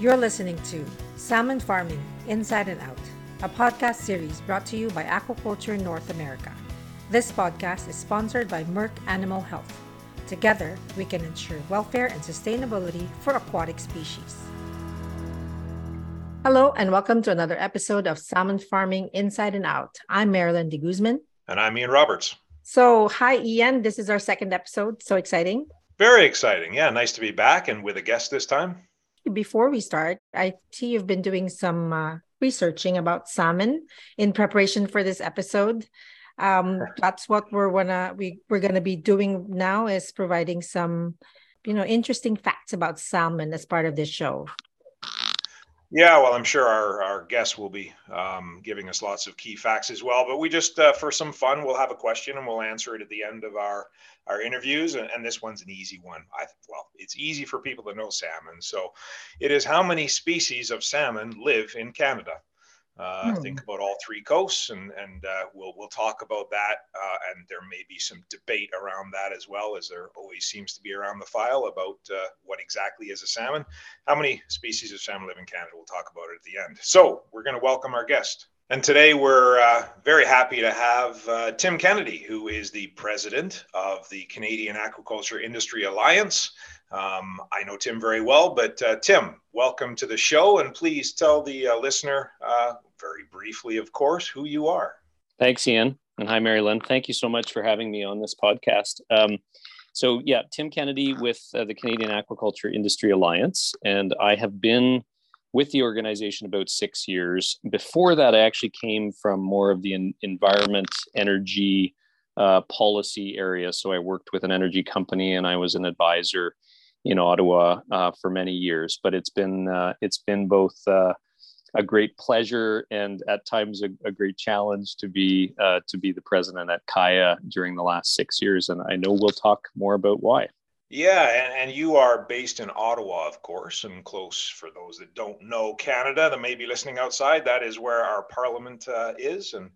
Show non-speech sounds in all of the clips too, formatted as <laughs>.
You're listening to Salmon Farming Inside and Out, a podcast series brought to you by Aquaculture North America. This podcast is sponsored by Merck Animal Health. Together, we can ensure welfare and sustainability for aquatic species. Hello, and welcome to another episode of Salmon Farming Inside and Out. I'm Marilyn de Guzman. And I'm Ian Roberts. So, hi, Ian. This is our second episode. So exciting. Very exciting. Yeah, nice to be back and with a guest this time. Before we start, I see you've been doing some uh, researching about salmon in preparation for this episode. Um, that's what we're gonna we we're gonna be doing now is providing some, you know, interesting facts about salmon as part of this show. Yeah, well, I'm sure our, our guests will be um, giving us lots of key facts as well. But we just, uh, for some fun, we'll have a question and we'll answer it at the end of our, our interviews. And, and this one's an easy one. I, well, it's easy for people to know salmon. So it is how many species of salmon live in Canada? Uh, hmm. Think about all three coasts, and and uh, we'll we'll talk about that. Uh, and there may be some debate around that as well, as there always seems to be around the file about uh, what exactly is a salmon. How many species of salmon live in Canada? We'll talk about it at the end. So we're going to welcome our guest. And today we're uh, very happy to have uh, Tim Kennedy, who is the president of the Canadian Aquaculture Industry Alliance. Um, I know Tim very well, but uh, Tim, welcome to the show, and please tell the uh, listener, uh, very briefly, of course, who you are. Thanks, Ian, and hi, Marilyn. Thank you so much for having me on this podcast. Um, so, yeah, Tim Kennedy with uh, the Canadian Aquaculture Industry Alliance, and I have been with the organization about six years. Before that, I actually came from more of the environment, energy, uh, policy area. So I worked with an energy company, and I was an advisor in Ottawa uh, for many years. But it's been uh, it's been both uh, a great pleasure and at times a, a great challenge to be uh, to be the president at CAIA during the last six years. And I know we'll talk more about why. Yeah, and, and you are based in Ottawa, of course, and close for those that don't know Canada that may be listening outside. That is where our parliament uh, is, and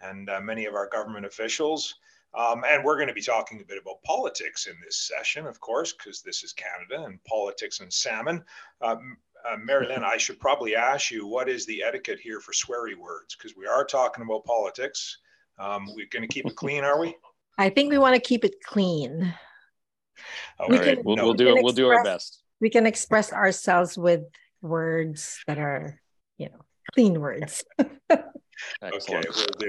and uh, many of our government officials. Um, and we're going to be talking a bit about politics in this session, of course, because this is Canada and politics and salmon. Um, uh, Marilyn, <laughs> I should probably ask you what is the etiquette here for sweary words? Because we are talking about politics. Um, we're going to keep it clean, are we? I think we want to keep it clean. All we right, can, we'll, no, we'll do it. We'll do our best. We can express ourselves with words that are, you know, clean words. <laughs> okay, we'll do.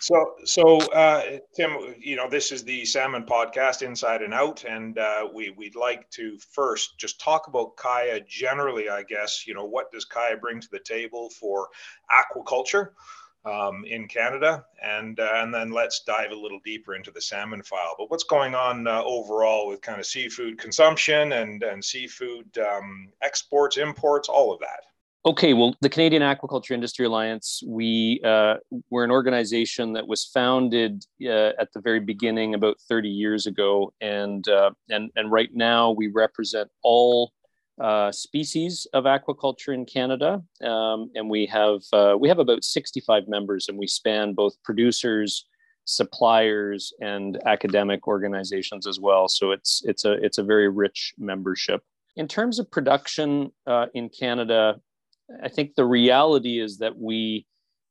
So, so uh, Tim, you know, this is the Salmon Podcast, Inside and Out, and uh, we we'd like to first just talk about CAIA generally. I guess you know what does CAIA bring to the table for aquaculture um, in Canada, and uh, and then let's dive a little deeper into the salmon file. But what's going on uh, overall with kind of seafood consumption and and seafood um, exports, imports, all of that? Okay, well, the Canadian Aquaculture Industry Alliance, we uh, we're an organization that was founded uh, at the very beginning about 30 years ago, and uh, and and right now we represent all uh, species of aquaculture in Canada, um, and we have uh, we have about 65 members, and we span both producers, suppliers, and academic organizations as well. So it's it's a it's a very rich membership. In terms of production uh, in Canada, I think the reality is that we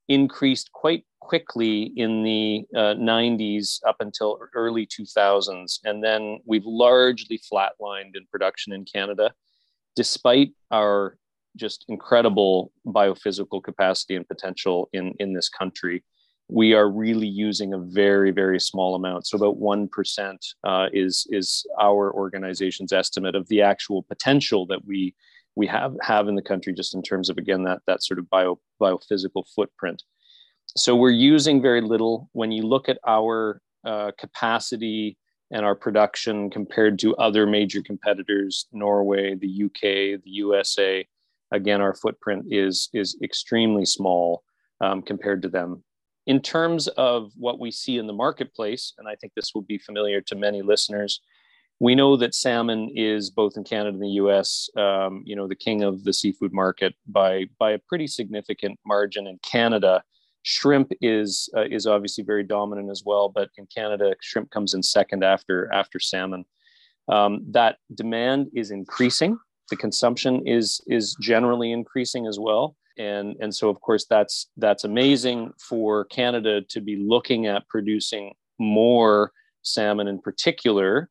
increased quite quickly in the uh, 90s up until early 2000s. And then we've largely flatlined in production in Canada, despite our just incredible biophysical capacity and potential in, in this country. We are really using a very, very small amount. So about 1% uh, is, is our organization's estimate of the actual potential that we we have have in the country just in terms of again that that sort of bio biophysical footprint. So we're using very little. When you look at our uh, capacity and our production compared to other major competitors norway the uk the usa again our footprint is is extremely small um, compared to them. In terms of what we see in the marketplace and i think this will be familiar to many listeners we know that salmon is both in Canada and the U.S. Um, you know, the king of the seafood market by by a pretty significant margin. In Canada, shrimp is uh, is obviously very dominant as well, but in Canada, shrimp comes in second after after salmon. Um, that demand is increasing, the consumption is is generally increasing as well and and so of course that's that's amazing for canada to be looking at producing more salmon in particular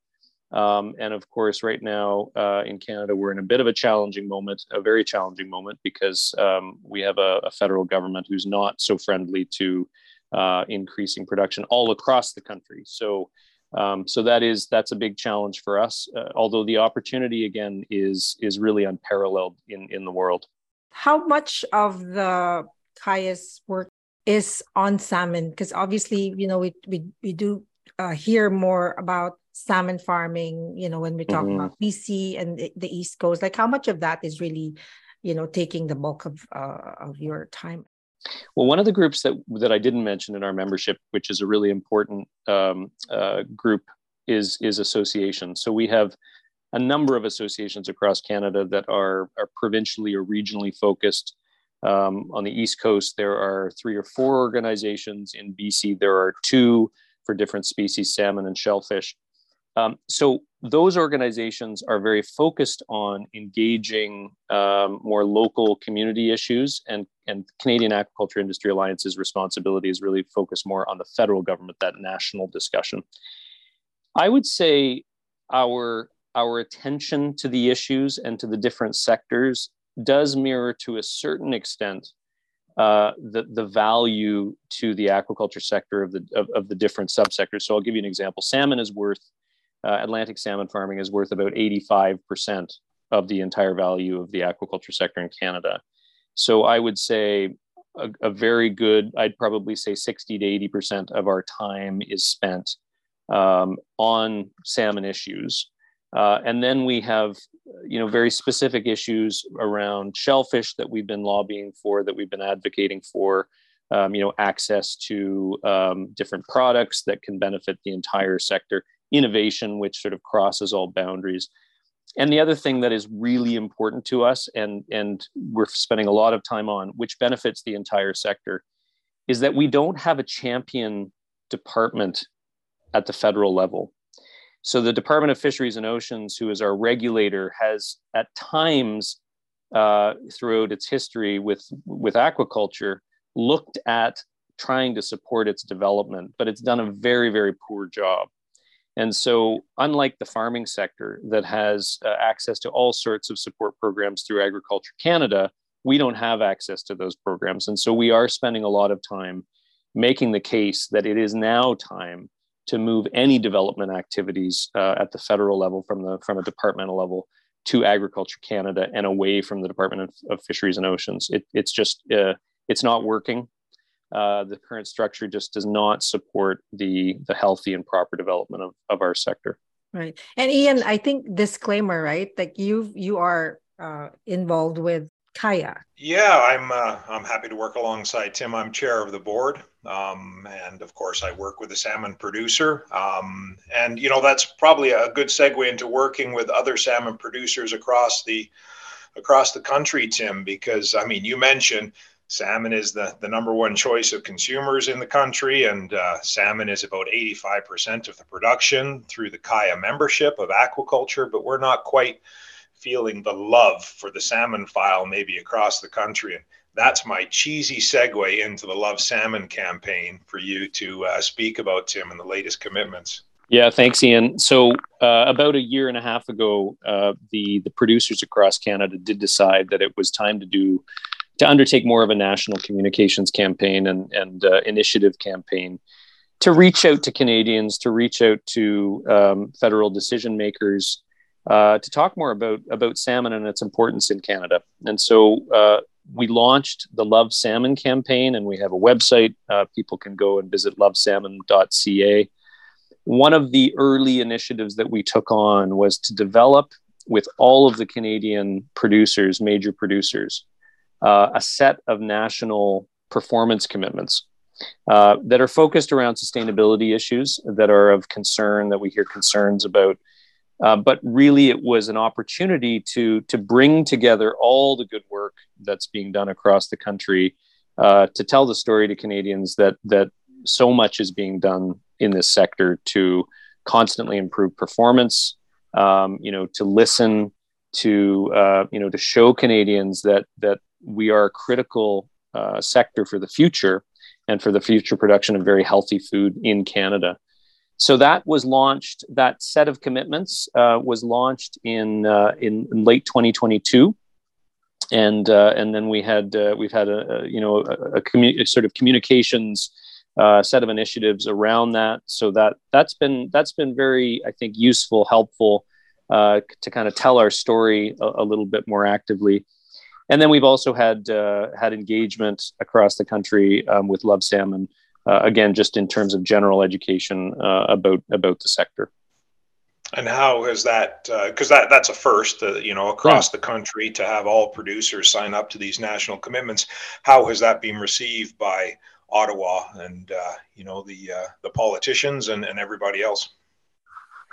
um, and of course right now uh, in canada we're in a bit of a challenging moment a very challenging moment because um, we have a, a, federal government who's not so friendly to uh, increasing production all across the country so um, so that is that's a big challenge for us. Uh, although the opportunity again is is really unparalleled in in the world. How much of the CAIA's work is on salmon? Because obviously, you know, we we we do uh, hear more about salmon farming. You know, when we talk mm-hmm. about BC and the, the, East Coast, like how much of that is really, you know, taking the bulk of uh, of your time? Well, one of the groups that that I didn't mention in our membership, which is a really important um, uh, group, is is associations. So we have a number of associations across Canada that are are provincially or regionally focused. Um, on the East Coast, there are three or four organizations. In BC, there are two for different species, salmon and shellfish. Um, so those organizations are very focused on engaging um, more local community issues, and, and Canadian Aquaculture Industry Alliance's responsibility is really focused more on the federal government, that national discussion. I would say our our attention to the issues and to the different sectors does mirror to a certain extent uh, the, the value to the aquaculture sector of the of, of the different subsectors. So I'll give you an example. Salmon is worth uh, Atlantic salmon farming is worth about 85% of the entire value of the aquaculture sector in Canada. So I would say a, a very good, I'd probably say 60 to 80% of our time is spent um, on salmon issues. Uh, and then we have, you know, very specific issues around shellfish that we've been lobbying for, that we've been advocating for. Um, you know, access to um, different products that can benefit the entire sector, innovation, which sort of crosses all boundaries. And the other thing that is really important to us, and, and we're spending a lot of time on, which benefits the entire sector, is that we don't have a champion department at the federal level. So the Department of Fisheries and Oceans, who is our regulator, has at times uh, throughout its history with, with aquaculture looked at trying to support its development, but it's done a very, very poor job. And so, unlike the farming sector that has uh, access to all sorts of support programs through Agriculture Canada, we don't have access to those programs. And so, we are spending a lot of time making the case that it is now time to move any development activities uh, at the federal level from the from a departmental level to Agriculture Canada and away from the Department of, of Fisheries and Oceans. It, it's just uh, it's not working uh, the current structure just does not support the the healthy and proper development of, of our sector. Right. And ian i think disclaimer right? Like you you are uh, involved with CAIA. Yeah i'm uh, i'm happy to work alongside tim. I'm chair of the board. Um, and of course i work with a salmon producer. Um, and you know that's probably a good segue into working with other salmon producers across the across the country tim because i mean you mentioned salmon is the, the number one choice of consumers in the country, and uh, salmon is about 85% of the production through the CAIA membership of aquaculture, but we're not quite feeling the love for the salmon file maybe across the country. And that's my cheesy segue into the Love Salmon campaign for you to uh, speak about, Tim, and the latest commitments. Yeah, thanks, Ian. So, uh, about a year and a half ago, uh, the the producers across Canada did decide that it was time to do to undertake more of a national communications campaign and, and uh, initiative campaign to reach out to Canadians, to reach out to um, federal decision makers, uh, to talk more about about salmon and its importance in Canada. And so uh, we launched the Love Salmon campaign, and we have a website. Uh, people can go and visit lovesalmon.ca. One of the early initiatives that we took on was to develop with all of the Canadian producers, major producers, uh, a set of national performance commitments uh, that are focused around sustainability issues that are of concern that we hear concerns about. Uh, but really, it was an opportunity to to bring together all the good work that's being done across the country uh, to tell the story to Canadians that that so much is being done in this sector to constantly improve performance. Um, you know, to listen to uh, you know to show Canadians that that we are a critical uh, sector for the future and for the future production of very healthy food in Canada. So that was launched. That set of commitments uh, was launched in, uh, in, in late 2022, and uh, and then we had uh, we've had a, a you know a, a, commu- a, sort of communications uh, set of initiatives around that. So that that's been that's been very I think useful, helpful to kind of tell our story a, a, little bit more actively. And then we've also had uh, had engagement across the country um, with Love Salmon, uh, again, just in terms of general education uh, about about the sector. And how has that? Because uh, that that's a first, uh, you know, across yeah. the country to have all producers sign up to these national commitments. How has that been received by Ottawa and you know the the politicians and, and everybody else?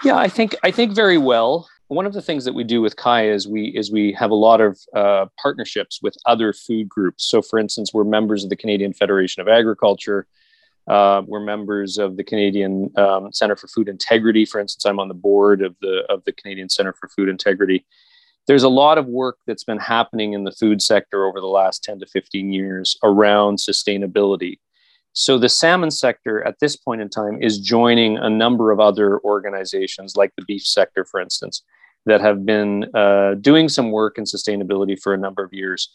Yeah, I think I think very well. One of the things that we do with Kai is we is we have a lot of uh, partnerships with other food groups. So, for instance, we're members of the Canadian Federation of Agriculture. Uh, we're members of the Canadian um, Center for Food Integrity. For instance, I'm on the board of the of the Canadian Center for Food Integrity. There's a lot of work that's been happening in the food sector over the last 10 to 15 years around sustainability. So the salmon sector at this point in time is joining a number of other organizations, like the beef sector, for instance, that have been uh, doing some work in sustainability for a number of years.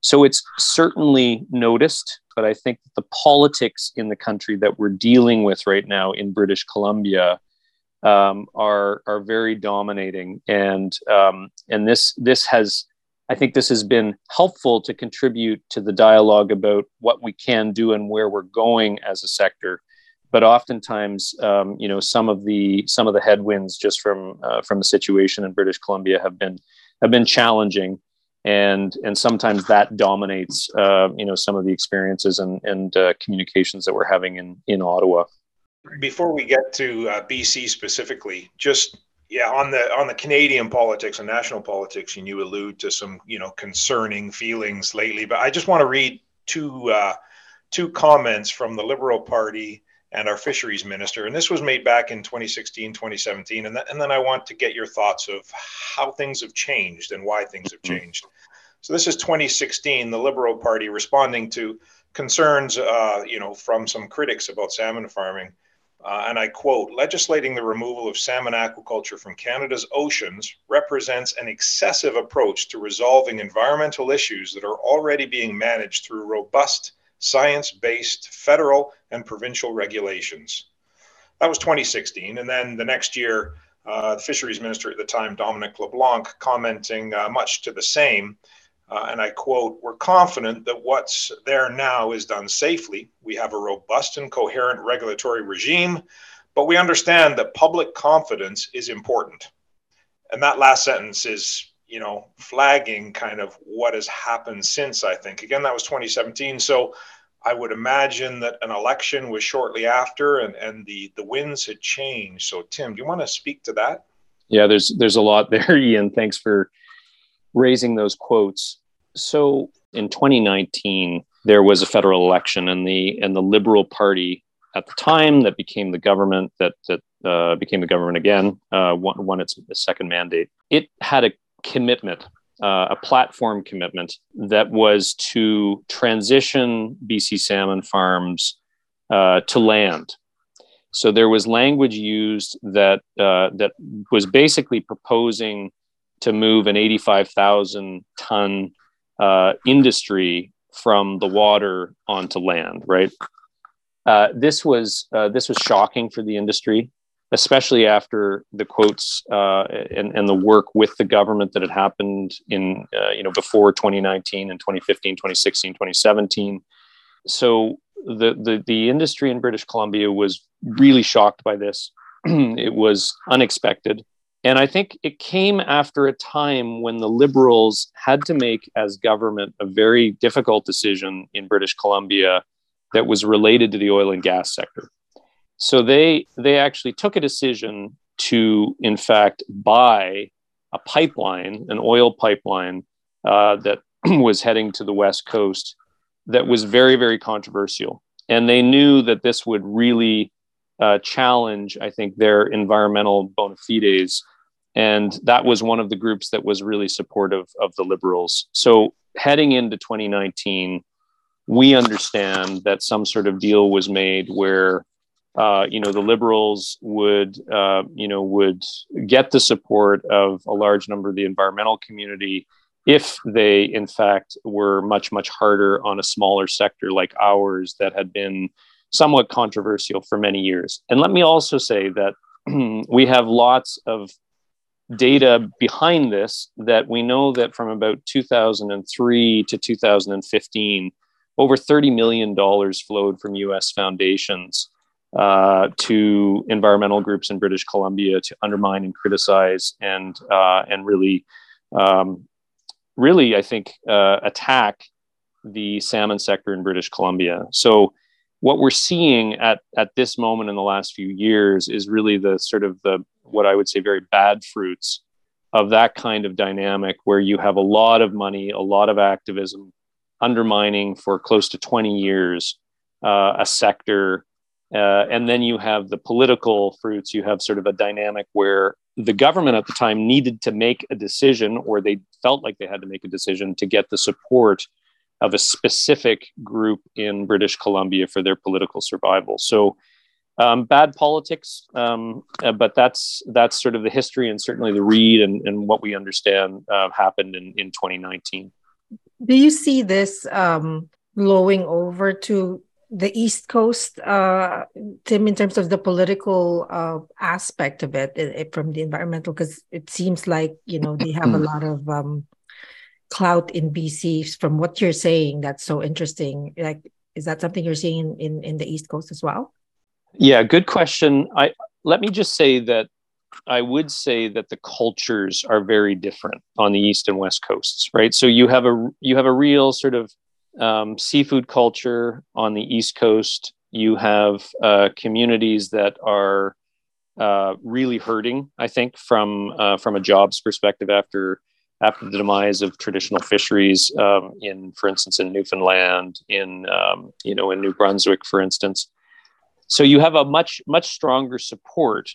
So it's certainly noticed, but I think the politics in the country that we're dealing with right now in British Columbia um, are are very dominating, and um, and this this has I think this has been helpful to contribute to the dialogue about what we can do and where we're going as a sector. But oftentimes, um, you know, some of the some of the headwinds just from uh, from the situation in British Columbia have been have been challenging, and and sometimes that dominates, uh, you know, some of the experiences and and uh, communications that we're having in in Ottawa. Before we get to uh, BC specifically, just yeah, on the on the Canadian politics and national politics, and you allude to some you know concerning feelings lately. But I just want to read two uh, two comments from the Liberal Party and our fisheries minister, and this was made back in 2016, 2017, and, th- and then I want to get your thoughts of how things have changed and why things have mm-hmm. changed. So this is 2016, the Liberal Party responding to concerns, uh, you know, from some critics about salmon farming uh, and I quote, legislating the removal of salmon aquaculture from Canada's oceans represents an excessive approach to resolving environmental issues that are already being managed through robust, science based federal and provincial regulations. That was 2016. And then the next year, uh, the fisheries minister at the time, Dominic LeBlanc, commenting uh, much to the same, uh, and I quote, We're confident that what's there now is done safely. We have a robust and coherent regulatory regime, but we understand that public confidence is important. And that last sentence is, you know, flagging kind of what has happened since, I think. Again, that was 2017. So I would imagine that an election was shortly after and, and the, the winds had changed. So, Tim, do you want to speak to that? Yeah, there's there's a lot there, <laughs> Ian. Thanks for raising those quotes. So in 2019, there was a federal election, and the and the Liberal Party at the time that became the government that that uh, became the government again uh, won, won its second mandate. It had a commitment, uh, a platform commitment that was to transition BC salmon farms uh, to land. So there was language used that uh, that was basically proposing to move an 85,000 ton uh, industry from the water onto land, right? Uh, this was uh, this was shocking for the industry, especially after the quotes uh, and, and the work with the government that had happened in uh, you know before 2019 and 2015, 2016, 2017. So the the the industry in British Columbia was really shocked by this. <clears throat> it was unexpected. And I think it came after a time when the Liberals had to make, as government, a very difficult decision in British Columbia that was related to the oil and gas sector. So they they actually took a decision to, in fact, buy a pipeline, an oil pipeline uh, that <clears throat> was heading to the west coast, that was very very controversial, and they knew that this would really uh, challenge, I think, their environmental bona fides And that was one of the groups that was really supportive of the Liberals. So heading into 2019, we understand that some sort of deal was made where uh, you know the liberals would uh, you know would get the support of a large number of the environmental community if they in fact were much much harder on a smaller sector like ours that had been somewhat controversial for many years. And let me also say that <clears throat> we have lots of data behind this that we know that from about 2003 to 2015 over 30 million dollars flowed from us foundations uh, to environmental groups in British Columbia to undermine and criticize and uh, and really, um, really, I think uh, attack the salmon sector in British Columbia. So what we're seeing at at this moment in the last few years is really the sort of the what I would say very bad fruits of that kind of dynamic where you have a lot of money, a lot of activism undermining for close to 20 years uh, a sector uh, and then you have the political fruits. You have sort of a dynamic where the government at the time needed to make a decision, or they felt like they had to make a decision to get the support of a specific group in British Columbia for their political survival. So, um, bad politics, um, uh, but that's that's sort of the history and certainly the read and, and what we understand uh, happened in, in 2019. Do you see this um, blowing over to the East Coast, uh, Tim, in terms of the political uh, aspect of it, it, it from the environmental, because it seems like you know they have a lot of um, clout in BC. From what you're saying, that's so interesting. Like, is that something you're seeing in, in, in the East Coast as well? Yeah, good question. I let me just say that I would say that the cultures are very different on the east and west coasts, right? So you have a you have a real sort of um, seafood culture on the East Coast. You have uh, communities that are uh, really hurting, I think, from uh, from a jobs perspective after after the demise of traditional fisheries um, in, for instance, in Newfoundland, in um, you know, in New Brunswick, for instance. So you have a much much stronger support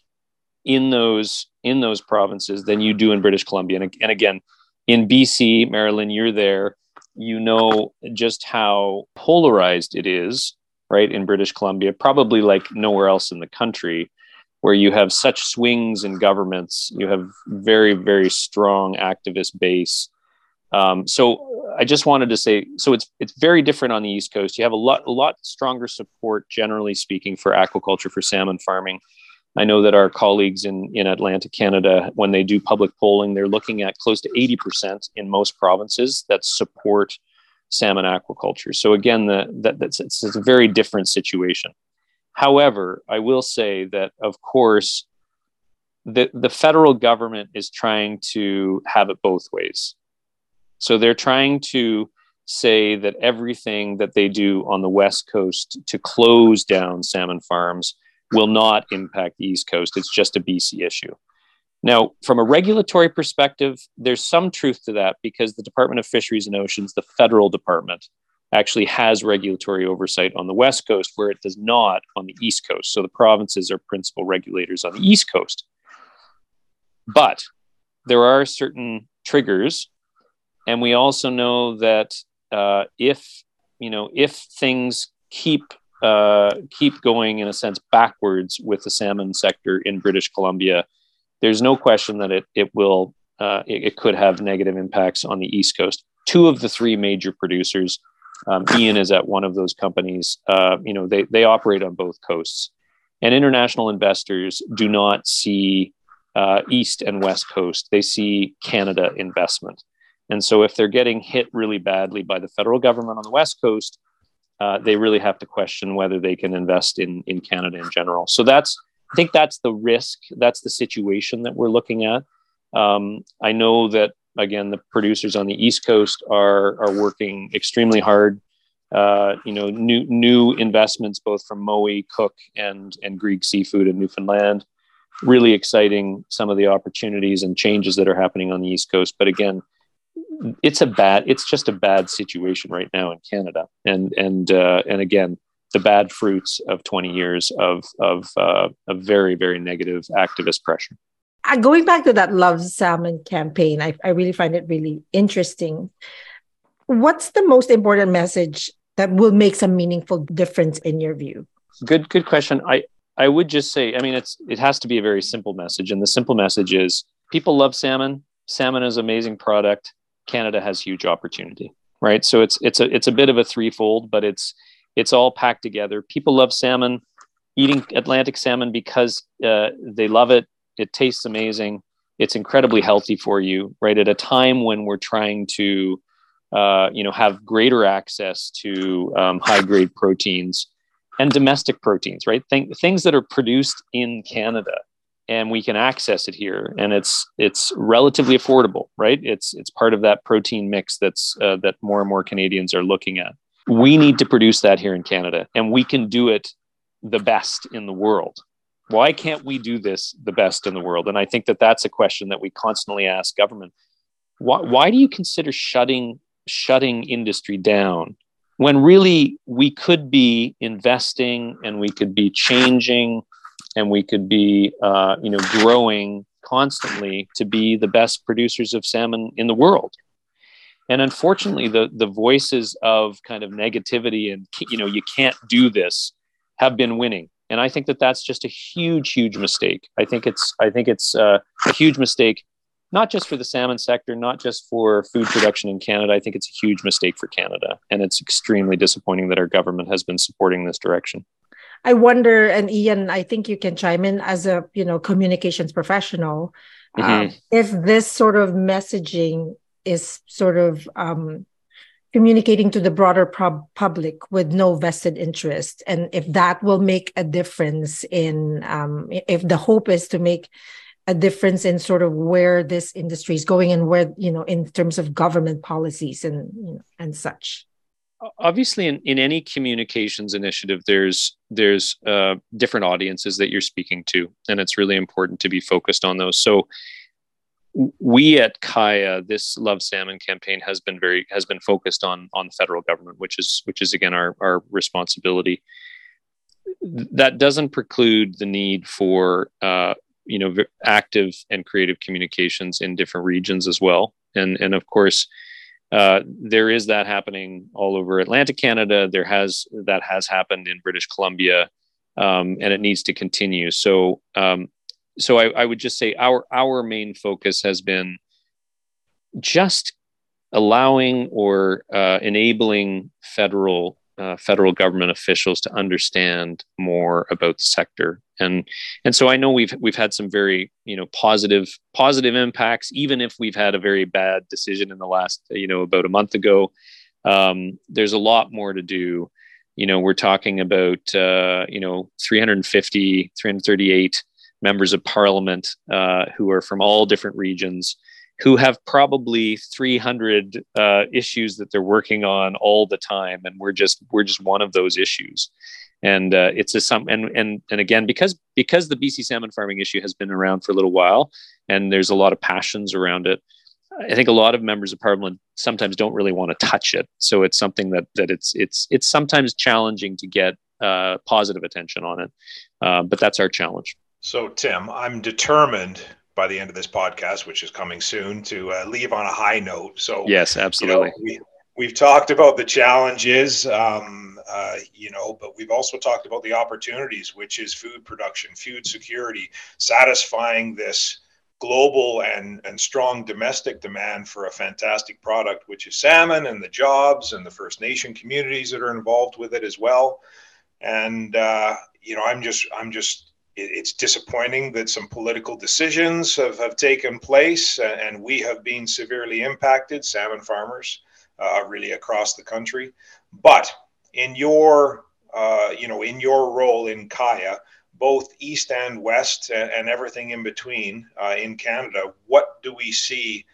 in those in those provinces than you do in British Columbia. And, and again, in BC, Marilyn, you're there you know just how polarized it is, right, in British Columbia, probably like nowhere else in the country, where you have such swings in governments, you have very, very strong activist base. Um, so I just wanted to say, so it's it's very different on the East Coast. You have a lot a lot stronger support, generally speaking, for aquaculture for salmon farming I know that our colleagues in, in Atlantic Canada, when they do public polling, they're looking at close to 80% in most provinces that support salmon aquaculture. So again, the, that, that's it's, it's a very different situation. However, I will say that, of course, the, the federal government is trying to have it both ways. So they're trying to say that everything that they do on the West Coast to close down salmon farms will not impact the East Coast. It's just a BC issue. Now, from a regulatory perspective, there's some truth to that because the Department of Fisheries and Oceans, the federal department, actually has regulatory oversight on the West Coast where it does not on the East Coast. So the provinces are principal regulators on the East Coast. But there are certain triggers. And we also know that uh, if, you know, if things keep uh, keep going in a sense backwards with the salmon sector in British Columbia, there's no question that it it will uh, it, it, could have negative impacts on the East Coast. Two of the three major producers, um, Ian is at one of those companies. Uh, you know they they operate on both coasts, and international investors do not see uh, East and West Coast. They see Canada investment. And so, if they're getting hit really badly by the federal government on the West Coast, uh, they really have to question whether they can invest in in Canada in general. So that's I think that's the risk. That's the situation that we're looking at. Um, I know that again, the producers on the East Coast are are working extremely hard. Uh, you know, new new investments both from Mowi, Cooke, and and Grieg Seafood in Newfoundland. Really exciting some of the opportunities and changes that are happening on the East Coast. But again, it's a bad it's just a bad situation right now in Canada and and uh, and again the bad fruits of 20 years of of uh, a very very negative activist pressure uh, going back to that Love Salmon campaign, I, I really find it really interesting. What's the most important message that will make some meaningful difference in your view? Good, good question. I, I would just say, I mean, it's it has to be a very simple message, and the simple message is people love salmon. Salmon is an amazing product. Canada has huge opportunity, right? So it's it's a it's a bit of a threefold, but it's it's all packed together. People love salmon, eating Atlantic salmon because uh, they love it. It tastes amazing. It's incredibly healthy for you, right? At a time when we're trying to, uh, you know, have greater access to um, high grade proteins and domestic proteins, right? Th- things that are produced in Canada and we can access it here and it's it's relatively affordable right? It's it's part of that protein mix that's uh, that more and more canadians are looking at. We need to produce that here in canada and we can do it the best in the world. Why can't we do this the best in the world? And i think that that's a question that we constantly ask government. Why, why do you consider shutting shutting industry down when really we could be investing and we could be changing and we could be uh, you know growing constantly to be the best producers of salmon in the world. And unfortunately the the voices of kind of negativity and you know you can't do this have been winning. And i think that that's just a huge huge mistake. I think it's i think it's uh, a huge mistake not just for the salmon sector not just for food production in canada. I think it's a huge mistake for canada. And it's extremely disappointing that our government has been supporting this direction I wonder, and Ian, I think you can chime in as a you know communications professional, mm-hmm. um, if this sort of messaging is sort of um, communicating to the broader pub- public with no vested interest, and if that will make a difference in, um, if the hope is to make a difference in sort of where this industry is going and where you know in terms of government policies and you know, and such obviously in, in any communications initiative there's there's uh, different audiences that you're speaking to and it's really important to be focused on those. So we at CAIA this love salmon campaign has been very has been focused on on the federal government which is which is again our our responsibility. That doesn't preclude the need for uh, you know active and creative communications in different regions as well. And and of course uh, there is that happening all over Atlantic Canada. There has that has happened in British Columbia, um, and it needs to continue. So, um, so I, I, would just say our our main focus has been just allowing or uh, enabling federal uh, federal government officials to understand more about the sector and and so I know we've we've had some very you know positive positive impacts even if we've had a very bad decision in the last you know about a month ago. Um, there's a lot more to do. You know we're talking about uh, you know 350 338 members of parliament uh, who are from all different regions who have probably 300 uh, issues that they're working on all the time. And we're just we're just one of those issues and uh, it's a some and and and again because because the BC salmon farming issue has been around for a little while and there's a lot of passions around it. I think a lot of members of parliament sometimes don't really want to touch it, so it's something that that it's it's it's sometimes challenging to get uh, positive attention on it, uh, but that's our challenge. So Tim, I'm determined by the end of this podcast, which is coming soon, to uh, leave on a high note. So yes, absolutely. You know, we, have talked about the challenges. Um, uh, you know, but we've also talked about the opportunities, which is food production, food security, satisfying this global and, and strong domestic demand for a fantastic product, which is salmon, and the jobs and the First Nation communities that are involved with it as well. And uh, you know, I'm just I'm just it's disappointing that some political decisions have, have taken place and we have been severely impacted, salmon farmers, uh, really across the country. But in your uh, you know in your role in CAIA, both east and west and, everything in between uh, in Canada, what do we see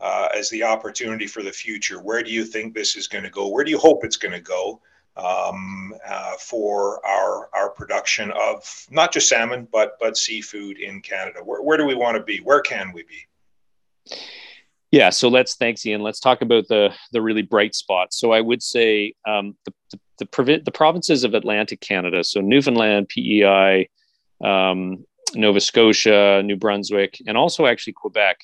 uh, as the opportunity for the future? Where do you think this is going to go? Where do you hope it's going to go um, uh, for our our production of not just salmon but but seafood in Canada? Where, where do we want to be? Where can we be? Yeah, so let's thanks Ian. Let's talk about the the really bright spots. So I would say um, the, the the, provi- the provinces of Atlantic Canada, so Newfoundland, PEI, um, Nova Scotia, New Brunswick, and also actually Quebec,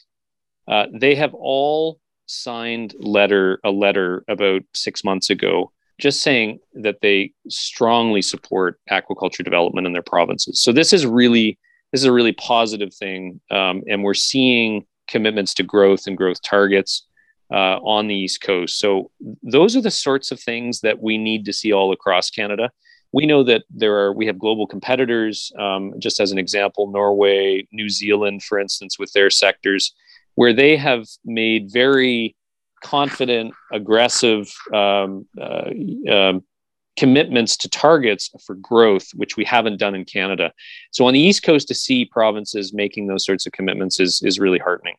uh, they have all signed letter a letter about six months ago, just saying that they strongly support aquaculture development in their provinces. So this is really this is a really positive thing, um, and we're seeing commitments to growth and growth targets uh, on the East Coast. So those are the sorts of things that we need to see all across Canada. We know that there are we have global competitors. Um, just as an example, Norway, New Zealand, for instance, with their sectors, where they have made very confident, aggressive um, uh, um, commitments to targets for growth, which we haven't done in Canada. So on the East Coast, to see provinces making those sorts of commitments is is really heartening.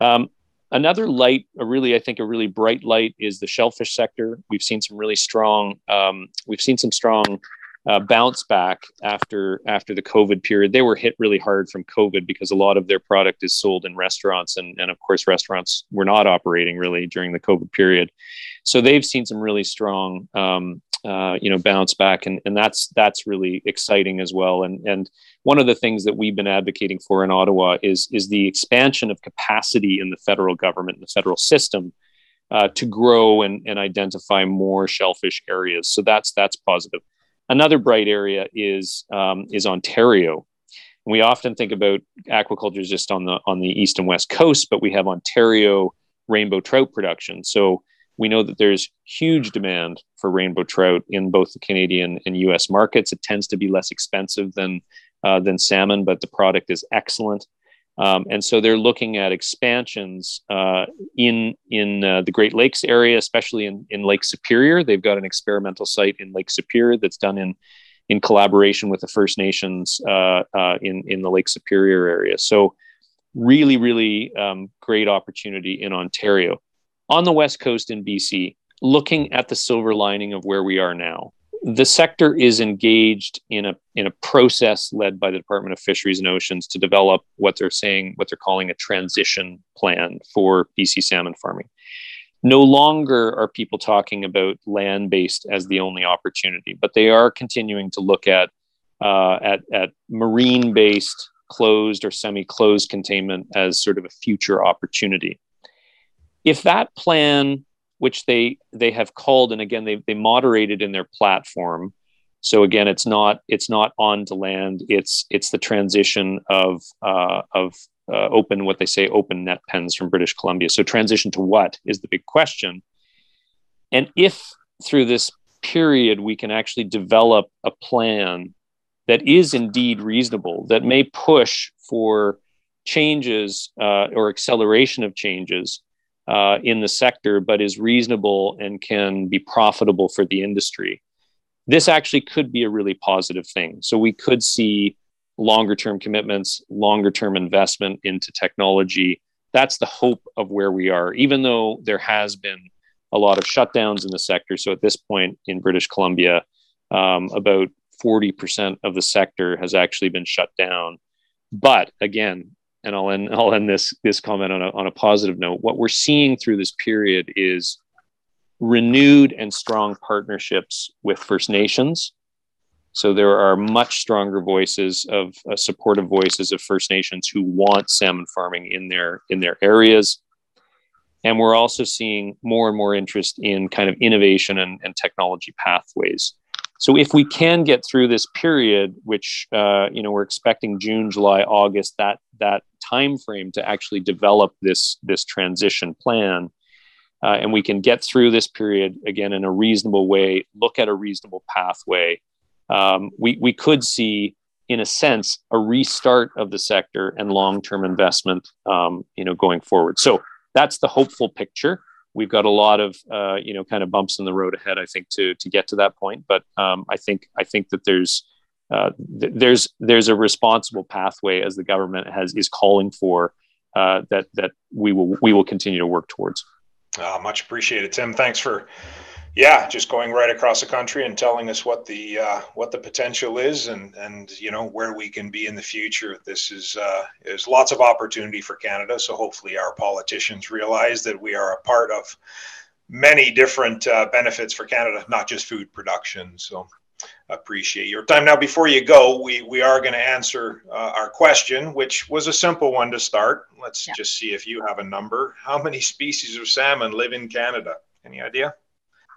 Um, Another light, a really, I think, a really bright light is the shellfish sector. We've seen some really strong, um, we've seen some strong uh, bounce back after after the COVID period. They were hit really hard from COVID because a lot of their product is sold in restaurants, and and of course restaurants were not operating really during the COVID period. So they've seen some really strong um, uh, you know bounce back and, and that's that's really exciting as well and and one of the things that we've been advocating for in ottawa is is the expansion of capacity in the federal government and the federal system uh, to grow and, and identify more shellfish areas so that's that's positive another bright area is um, is ontario we often think about aquaculture just on the on the east and west coast but we have ontario rainbow trout production so we know that there's huge demand for rainbow trout in both the Canadian and U.S. markets. It tends to be less expensive than uh, than salmon, but the product is excellent. Um, and so they're looking at expansions uh, in in uh, the Great Lakes area, especially in, in Lake Superior. They've got an experimental site in Lake Superior that's done in in collaboration with the First Nations uh, uh, in in the Lake Superior area. So really, really um, great opportunity in Ontario on the West Coast in BC, looking at the silver lining of where we are now. The sector is engaged in a in a process led by the Department of Fisheries and Oceans to develop what they're saying, what they're calling a transition plan for BC salmon farming. No longer are people talking about land based as the only opportunity, but they are continuing to look at uh, at, at marine based closed or semi closed containment as sort of a future opportunity if that plan which they they have called and again they, they moderated in their platform. So again it's not it's not on to land. It's it's the transition of uh, of uh, open what they say open net pens from british columbia. So transition to what is the big question. And if through this period we can actually develop a plan that is indeed reasonable that may push for changes uh, or acceleration of changes uh, in the sector, but is reasonable and can be profitable for the industry. This actually could be a really positive thing. So we could see longer term commitments, longer term investment into technology. That's the hope of where we are, even though there has been a lot of shutdowns in the sector. So at this point in British Columbia, um, about 40% of the sector has actually been shut down. But again, and I'll end <laughs> I'll end this this comment on a on a positive note. What we're seeing through this period is renewed and strong partnerships with First Nations. So there are much stronger voices of uh, supportive voices of First Nations who want salmon farming in their in their areas. And we're also seeing more and more interest in kind of innovation and, and technology pathways. So if we can get through this period, which uh, you know we're expecting June, July, August, that that time frame to actually develop this this transition plan, uh, and we can get through this period again in a reasonable way, look at a reasonable pathway, um, we we could see, in a sense, a restart of the sector and long term investment, um, you know, going forward. So that's the hopeful picture we've got a lot of uh, you know kind of bumps in the road ahead i think to to get to that point. But um, i think i think that there's uh, th- there's there's a responsible pathway as the government has is calling for uh, that that we will we will continue to work towards. Uh, much appreciated. Tim thanks for yeah, just going right across the country and telling us what the uh, what the potential is and and you know where we can be in the future. This is uh, is lots of opportunity for Canada. So hopefully our politicians realize that we are a part of many different uh, benefits for Canada, not just food production. So appreciate your time. Now, before you go, we, we are going to answer uh, our question, which was a simple one to start. Let's yeah. just see if you have a number. How many species of salmon live in Canada? Any idea?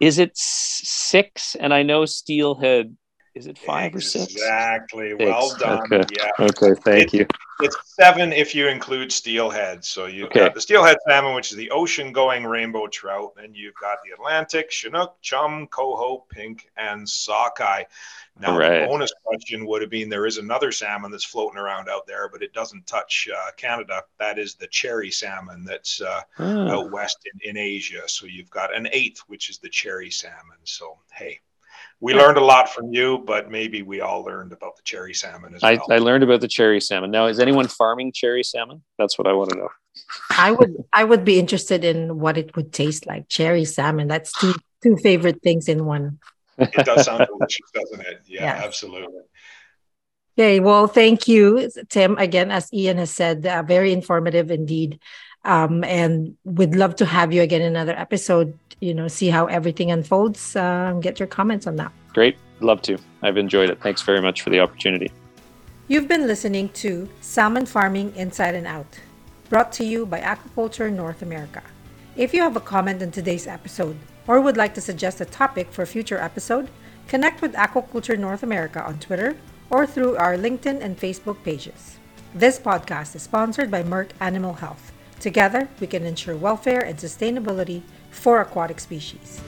Is it six? And I know steelhead is it five exactly. or six? Exactly. Well done. Okay. Yeah. Okay. Thank it, you. It's seven if you include steelhead. So you've okay. got the steelhead salmon, which is the ocean-going rainbow trout. Then you've got the Atlantic, Chinook, chum, coho, pink, and sockeye. Now, right. the bonus question would have been there is another salmon that's floating around out there, but it doesn't touch uh, Canada. That is the cherry salmon that's uh, oh. out west in, in Asia. So you've got an eighth, which is the cherry salmon. So, hey, we learned a lot from you, but maybe we all learned about the cherry salmon as well. I, I learned about the cherry salmon. Now, is anyone farming cherry salmon? That's what I want to know. I would I would be interested in what it would taste like. Cherry salmon. That's two two favorite things in one. It does sound delicious, doesn't it? Yeah, yes. absolutely. Okay, well, thank you, Tim. Again, as Ian has said, uh, very informative indeed. Um, and we'd love to have you again in another episode you know see how everything unfolds uh, get your comments on that. Great. Love to. I've enjoyed it. Thanks very much for the opportunity. You've been listening to salmon farming inside and out brought to you by aquaculture north america. If you have a comment on today's episode or would like to suggest a topic for a future episode connect with aquaculture north america on twitter or through our linkedin and facebook pages. This podcast is sponsored by merck animal health. Together we can ensure welfare and sustainability for aquatic species.